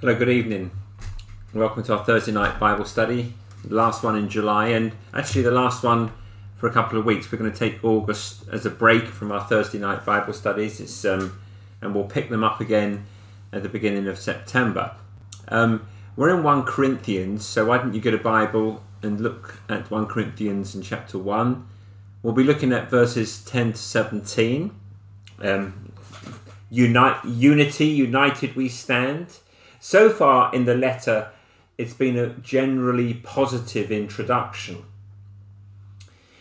Hello, good evening. Welcome to our Thursday night Bible study, the last one in July, and actually the last one for a couple of weeks. We're going to take August as a break from our Thursday night Bible studies, it's, um, and we'll pick them up again at the beginning of September. Um, we're in 1 Corinthians, so why don't you get a Bible and look at 1 Corinthians in chapter 1. We'll be looking at verses 10 to 17. Um, unite, unity, united we stand. So far in the letter, it's been a generally positive introduction.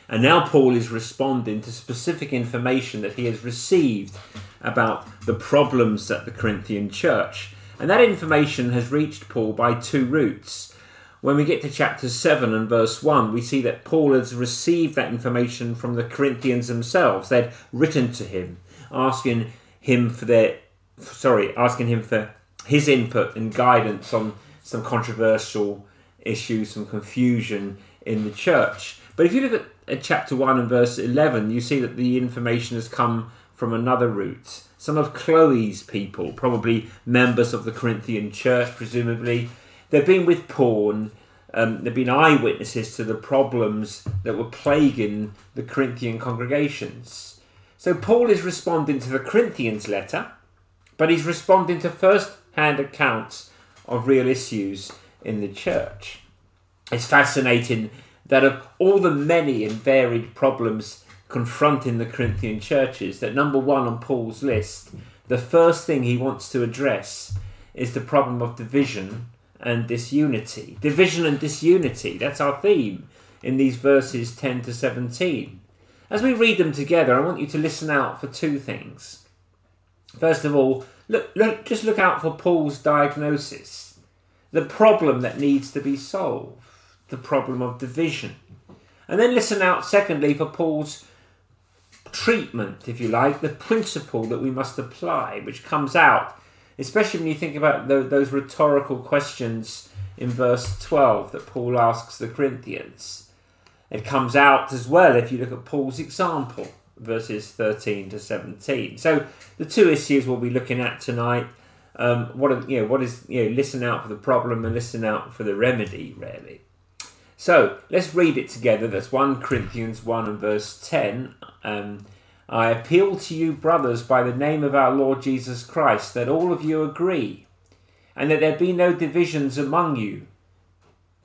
And now Paul is responding to specific information that he has received about the problems at the Corinthian church. And that information has reached Paul by two routes. When we get to chapter 7 and verse 1, we see that Paul has received that information from the Corinthians themselves. They'd written to him, asking him for their sorry, asking him for his input and guidance on some controversial issues, some confusion in the church. But if you look at, at chapter 1 and verse 11, you see that the information has come from another route. Some of Chloe's people, probably members of the Corinthian church, presumably, they've been with Paul um, they've been eyewitnesses to the problems that were plaguing the Corinthian congregations. So Paul is responding to the Corinthians letter, but he's responding to first hand accounts of real issues in the church. It's fascinating that of all the many and varied problems confronting the Corinthian churches, that number one on Paul's list, the first thing he wants to address is the problem of division and disunity. Division and disunity, that's our theme in these verses 10 to 17. As we read them together, I want you to listen out for two things. First of all, look, look, just look out for Paul's diagnosis, the problem that needs to be solved, the problem of division. And then listen out, secondly, for Paul's treatment, if you like, the principle that we must apply, which comes out, especially when you think about the, those rhetorical questions in verse 12 that Paul asks the Corinthians. It comes out as well if you look at Paul's example verses 13 to 17. So the two issues we'll be looking at tonight. Um, what are, you know, what is you know, listen out for the problem and listen out for the remedy, really. So let's read it together. That's 1 Corinthians 1 and verse 10. Um, I appeal to you, brothers, by the name of our Lord Jesus Christ, that all of you agree, and that there be no divisions among you,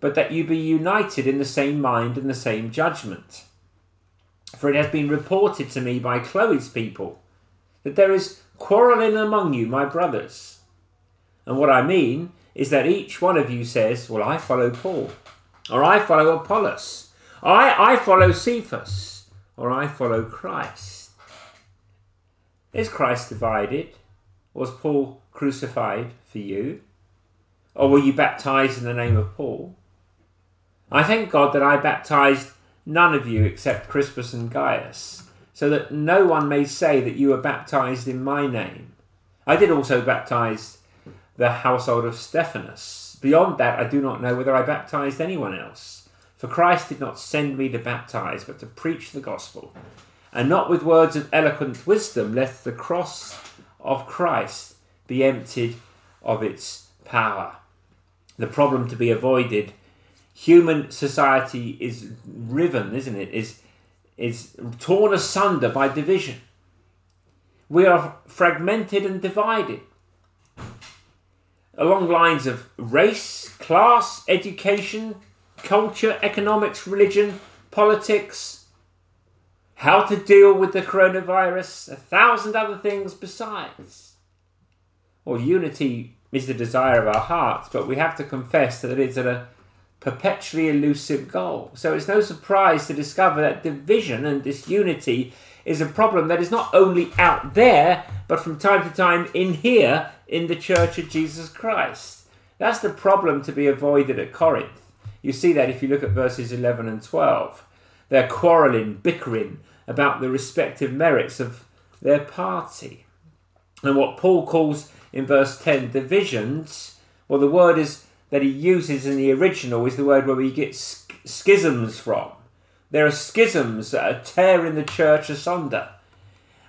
but that you be united in the same mind and the same judgment. For it has been reported to me by Chloe's people that there is quarrelling among you, my brothers. And what I mean is that each one of you says, Well, I follow Paul, or I follow Apollos, I, I follow Cephas, or I follow Christ. Is Christ divided? Was Paul crucified for you? Or were you baptized in the name of Paul? I thank God that I baptized none of you except Crispus and Gaius, so that no one may say that you were baptized in my name. I did also baptize the household of Stephanas. Beyond that, I do not know whether I baptized anyone else. For Christ did not send me to baptize, but to preach the gospel, and not with words of eloquent wisdom, lest the cross of Christ be emptied of its power. The problem to be avoided human society is riven, isn't it? Is is torn asunder by division. We are fragmented and divided along lines of race, class, education, culture, economics, religion, politics, how to deal with the coronavirus, a thousand other things besides. Well, unity is the desire of our hearts, but we have to confess that it is at a perpetually elusive goal. So it's no surprise to discover that division and disunity is a problem that is not only out there, but from time to time in here in the Church of Jesus Christ. That's the problem to be avoided at Corinth. You see that if you look at verses 11 and 12. They're quarreling, bickering about the respective merits of their party. And what Paul calls in verse 10 divisions, well, the word is that he uses in the original is the word where we get schisms from. There are schisms that are tearing the church asunder.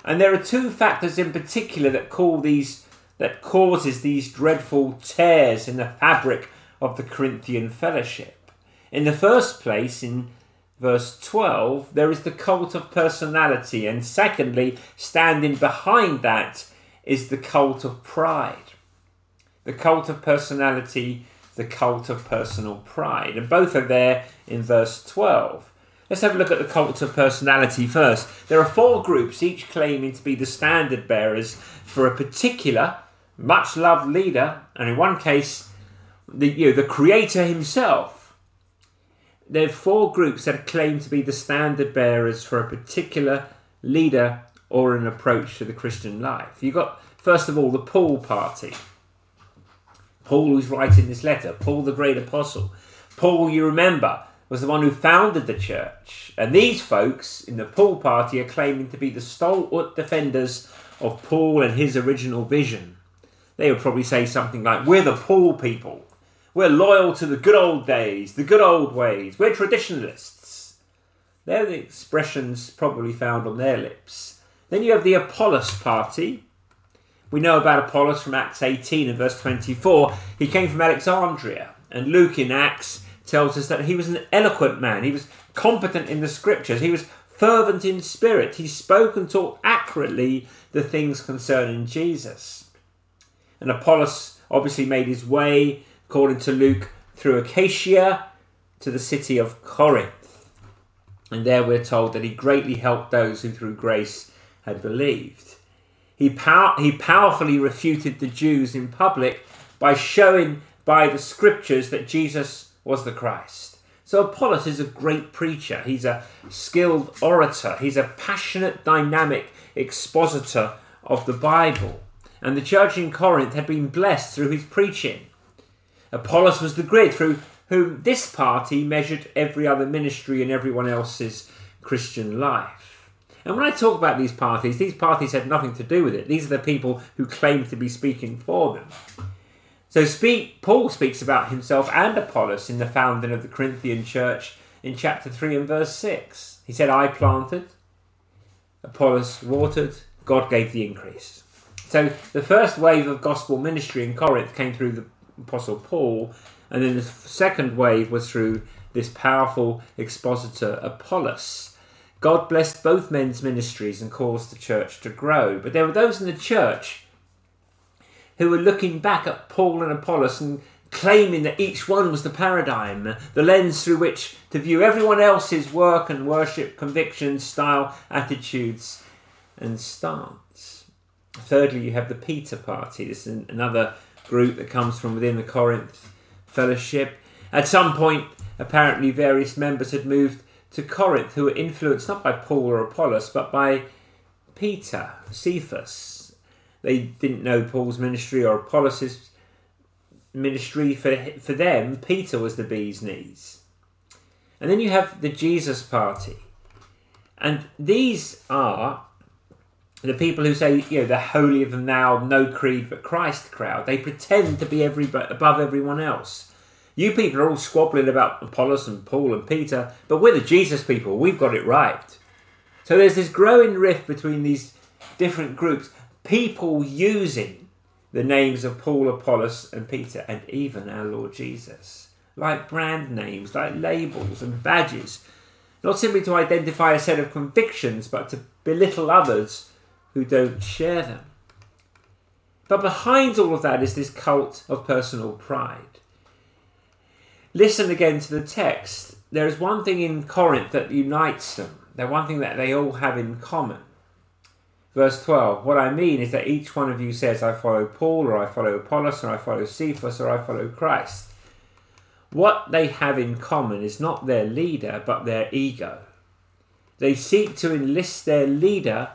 And there are two factors in particular that call these that causes these dreadful tears in the fabric of the Corinthian fellowship. In the first place, in verse 12, there is the cult of personality, and secondly, standing behind that is the cult of pride. The cult of personality, the cult of personal pride, and both are there in verse 12. Let's have a look at the cult of personality first. There are four groups, each claiming to be the standard bearers for a particular, much loved leader, and in one case, the, you know, the creator himself. There are four groups that claim to be the standard bearers for a particular leader or an approach to the Christian life. You've got, first of all, the Paul party. Paul, who's writing this letter, Paul the great apostle. Paul, you remember, was the one who founded the church. And these folks in the Paul party are claiming to be the stalwart defenders of Paul and his original vision. They would probably say something like, We're the Paul people. We're loyal to the good old days, the good old ways. We're traditionalists. They're the expressions probably found on their lips. Then you have the Apollos party. We know about Apollos from Acts 18 and verse 24. He came from Alexandria. And Luke in Acts tells us that he was an eloquent man. He was competent in the scriptures. He was fervent in spirit. He spoke and taught accurately the things concerning Jesus. And Apollos obviously made his way according to Luke, through Achaia to the city of Corinth. And there we're told that he greatly helped those who through grace had believed. He, pow- he powerfully refuted the Jews in public by showing by the scriptures that Jesus was the Christ. So Apollos is a great preacher. He's a skilled orator. He's a passionate, dynamic expositor of the Bible. And the church in Corinth had been blessed through his preaching. Apollos was the grid through whom this party measured every other ministry and everyone else's Christian life. And when I talk about these parties, these parties had nothing to do with it. These are the people who claim to be speaking for them. So speak, Paul speaks about himself and Apollos in the founding of the Corinthian church in chapter 3 and verse 6. He said, I planted, Apollos watered, God gave the increase. So the first wave of gospel ministry in Corinth came through the Apostle Paul, and then the second wave was through this powerful expositor Apollos. God blessed both men's ministries and caused the church to grow. But there were those in the church who were looking back at Paul and Apollos and claiming that each one was the paradigm, the lens through which to view everyone else's work and worship, convictions, style, attitudes, and stance. Thirdly, you have the Peter party. This is another group that comes from within the Corinth fellowship. At some point, apparently, various members had moved to Corinth who were influenced not by Paul or Apollos, but by Peter, Cephas. They didn't know Paul's ministry or Apollos' ministry. For, for them, Peter was the bee's knees. And then you have the Jesus party. And these are the people who say, you know, the holier than thou, no creed but Christ crowd, they pretend to be every, above everyone else. You people are all squabbling about Apollos and Paul and Peter, but we're the Jesus people. We've got it right. So there's this growing rift between these different groups, people using the names of Paul, Apollos, and Peter, and even our Lord Jesus, like brand names, like labels and badges, not simply to identify a set of convictions, but to belittle others who don't share them. But behind all of that is this cult of personal pride. Listen again to the text. There is one thing in Corinth that unites them. There's one thing that they all have in common. Verse 12 What I mean is that each one of you says, I follow Paul, or I follow Apollos, or I follow Cephas, or I follow Christ. What they have in common is not their leader, but their ego. They seek to enlist their leader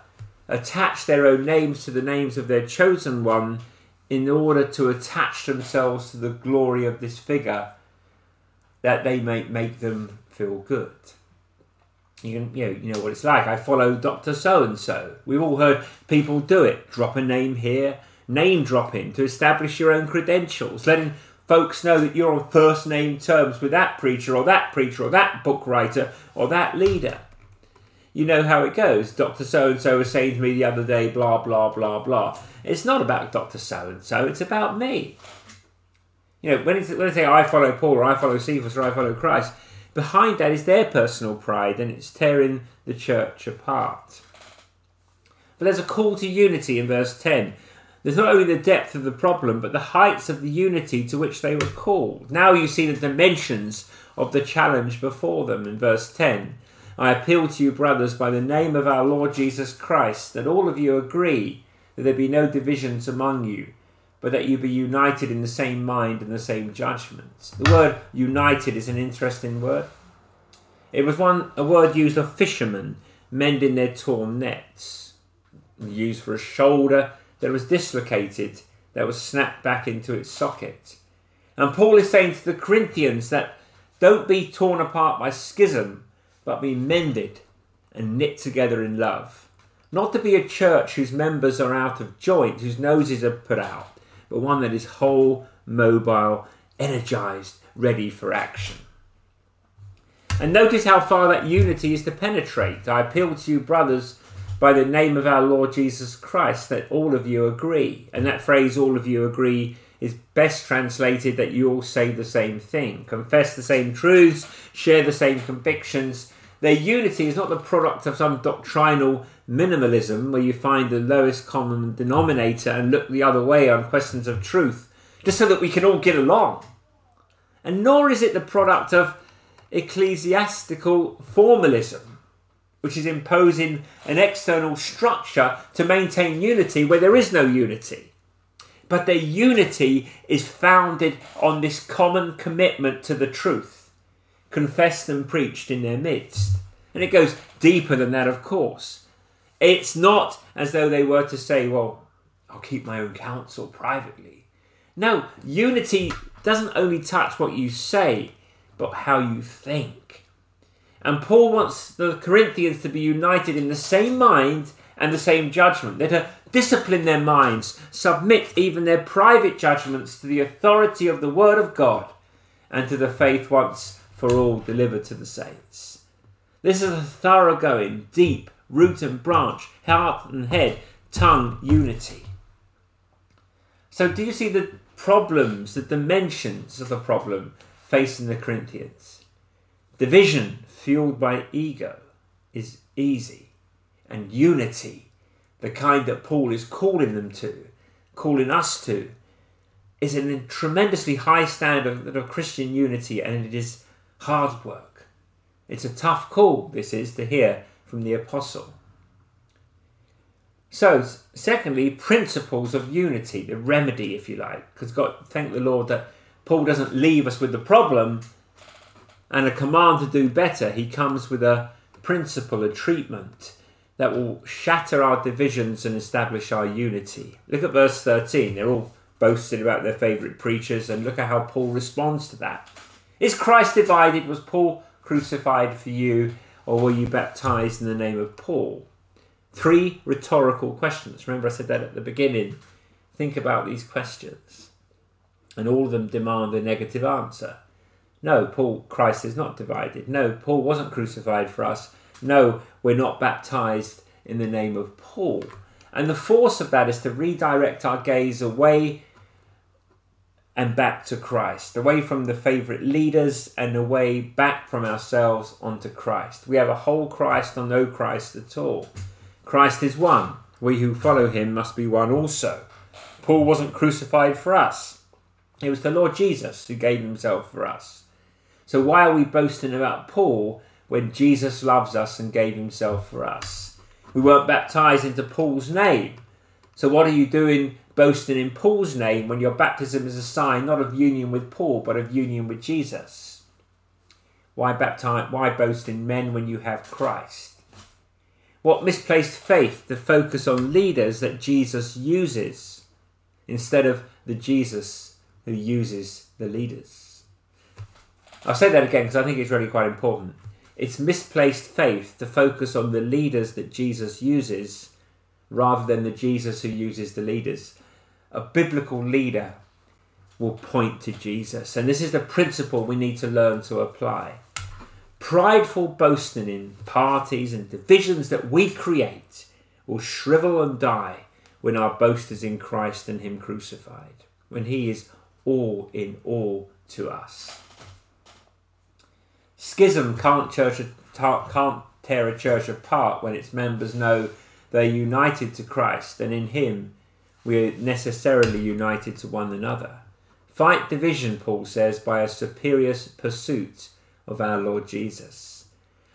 attach their own names to the names of their chosen one in order to attach themselves to the glory of this figure that they may make them feel good. You can, you know, you know what it's like. I follow Doctor So and So. We've all heard people do it. Drop a name here, name dropping to establish your own credentials, letting folks know that you're on first name terms with that preacher or that preacher or that book writer or that leader. you know how it goes. Dr. So and so was saying to me the other day, blah, blah, blah, blah. It's not about Dr. So and so, it's about me. You know, when, it's, when they say I follow Paul or I follow Cephas or I follow Christ, behind that is their personal pride and it's tearing the church apart. But there's a call to unity in verse 10. There's not only the depth of the problem, but the heights of the unity to which they were called. Now you see the dimensions of the challenge before them in verse 10. I appeal to you, brothers, by the name of our Lord Jesus Christ, that all of you agree that there be no divisions among you, but that you be united in the same mind and the same judgment. The word united is an interesting word. It was one a word used of fishermen mending their torn nets, used for a shoulder that was dislocated, that was snapped back into its socket. And Paul is saying to the Corinthians that don't be torn apart by schism, but be mended and knit together in love. Not to be a church whose members are out of joint, whose noses are put out, but one that is whole, mobile, energized, ready for action. And notice how far that unity is to penetrate. I appeal to you, brothers, by the name of our Lord Jesus Christ, that all of you agree. And that phrase, all of you agree, is best translated that you all say the same thing, confess the same truths, share the same convictions. Their unity is not the product of some doctrinal minimalism where you find the lowest common denominator and look the other way on questions of truth, just so that we can all get along. And nor is it the product of ecclesiastical formalism, which is imposing an external structure to maintain unity where there is no unity. But their unity is founded on this common commitment to the truth, confessed and preached in their midst. And it goes deeper than that, of course. It's not as though they were to say, well, I'll keep my own counsel privately. No, unity doesn't only touch what you say, but how you think. And Paul wants the Corinthians to be united in the same mind and the same judgment. They're to discipline their minds, submit even their private judgments to the authority of the Word of God and to the faith once for all delivered to the saints. This is a thoroughgoing, deep, root and branch, heart and head, tongue unity. So, do you see the problems, the dimensions of the problem facing the Corinthians. Division fueled by ego is easy, and unity, the kind that Paul is calling them to, calling us to, is a tremendously high standard of Christian unity, and it is hard work. It's a tough call, this is, to hear from the apostle. So, secondly, principles of unity, the remedy, if you like, because God, thank the Lord that Paul doesn't leave us with the problem and a command to do better. He comes with a principle, a treatment that will shatter our divisions and establish our unity. Look at verse 13. They're all boasting about their favourite preachers, and look at how Paul responds to that. Is Christ divided? Was Paul crucified for you, or were you baptized in the name of Paul? Three rhetorical questions. Remember, I said that at the beginning. Think about these questions and all of them demand a negative answer. No, Paul, Christ is not divided. No, Paul wasn't crucified for us. No, we're not baptized in the name of Paul. And the force of that is to redirect our gaze away and back to Christ, away from the favourite leaders and away back from ourselves onto Christ. We have a whole Christ or no Christ at all. Christ is one. We who follow him must be one also. Paul wasn't crucified for us. It was the Lord Jesus who gave himself for us. So why are we boasting about Paul when Jesus loves us and gave himself for us? We weren't baptized into Paul's name. So what are you doing boasting in Paul's name when your baptism is a sign not of union with Paul but of union with Jesus? Why baptize why boast in men when you have Christ? What misplaced faith to focus on leaders that Jesus uses instead of the Jesus who uses the leaders. I'll say that again because I think it's really quite important. It's misplaced faith to focus on the leaders that Jesus uses rather than the Jesus who uses the leaders. A biblical leader will point to Jesus, and this is the principle we need to learn to apply. Prideful boasting in parties and divisions that we create will shrivel and die when our boast is in Christ and Him crucified, when He is all in all to us. Schism can't, church, can't tear a church apart when its members know they're united to Christ and in Him we're necessarily united to one another. Fight division, Paul says, by a superior pursuit of our Lord Jesus.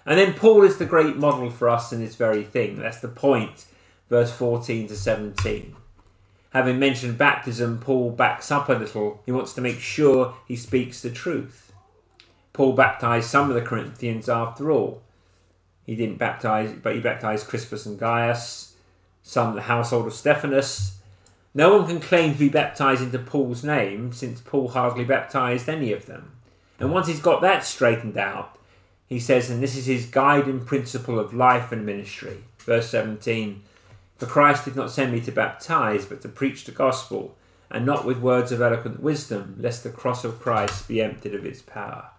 And then Paul is the great model for us in this very thing. That's the point, verse 14 to 17. Having mentioned baptism, Paul backs up a little. He wants to make sure he speaks the truth. Paul baptized some of the Corinthians after all. He didn't baptize, but he baptized Crispus and Gaius, some of the household of Stephanas. No one can claim to be baptized into Paul's name, since Paul hardly baptized any of them. And once he's got that straightened out, he says, and this is his guiding principle of life and ministry. Verse 17 For Christ did not send me to baptize, but to preach the gospel, and not with words of eloquent wisdom, lest the cross of Christ be emptied of its power.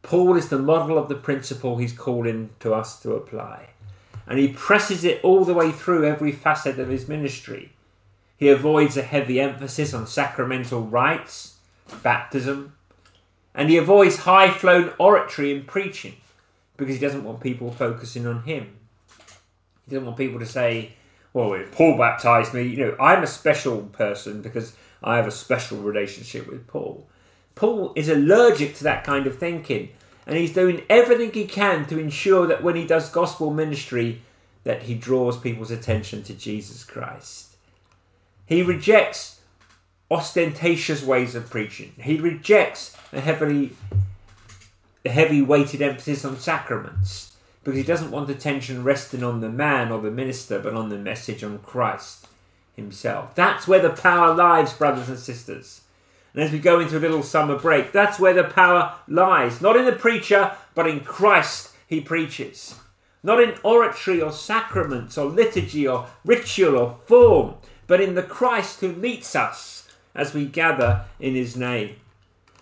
Paul is the model of the principle he's calling to us to apply. And he presses it all the way through every facet of his ministry. He avoids a heavy emphasis on sacramental rites, baptism, and he avoids high flown oratory and preaching because he doesn't want people focusing on him. He doesn't want people to say, well, if Paul baptized me. You know, I'm a special person because I have a special relationship with Paul. Paul is allergic to that kind of thinking, and he's doing everything he can to ensure that when he does gospel ministry, that he draws people's attention to Jesus Christ. He rejects ostentatious ways of preaching. He rejects a heavily heavy weighted emphasis on sacraments because he doesn't want attention resting on the man or the minister but on the message on Christ himself. That's where the power lies, brothers and sisters. And as we go into a little summer break, that's where the power lies. Not in the preacher, but in Christ he preaches. Not in oratory or sacraments or liturgy or ritual or form, but in the Christ who meets us as we gather in his name.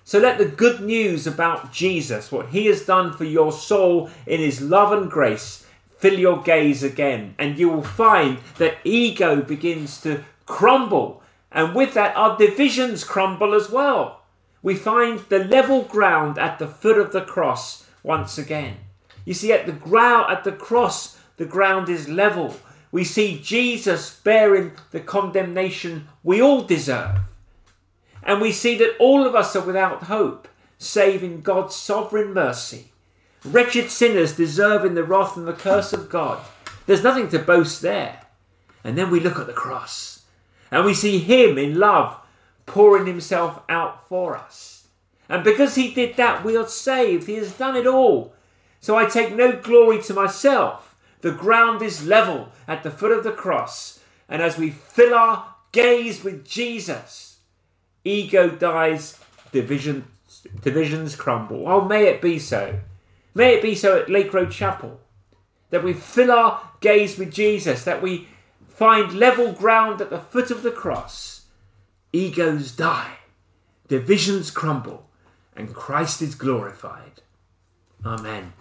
So let the good news about Jesus, what he has done for your soul in his love and grace, fill your gaze again. And you will find that ego begins to crumble. And with that, our divisions crumble as well. We find the level ground at the foot of the cross once again. You see, at the ground, at the cross, the ground is level. We see Jesus bearing the condemnation we all deserve. And we see that all of us are without hope, save in God's sovereign mercy. Wretched sinners deserving the wrath and the curse of God. There's nothing to boast there. And then we look at the cross and we see Him in love pouring Himself out for us. And because He did that, we are saved. He has done it all. So I take no glory to myself. The ground is level at the foot of the cross. And as we fill our gaze with Jesus, Ego dies, division, divisions crumble. Oh, may it be so. May it be so at Lake Road Chapel. That we fill our gaze with Jesus, that we find level ground at the foot of the cross. Egos die, divisions crumble, and Christ is glorified. Amen.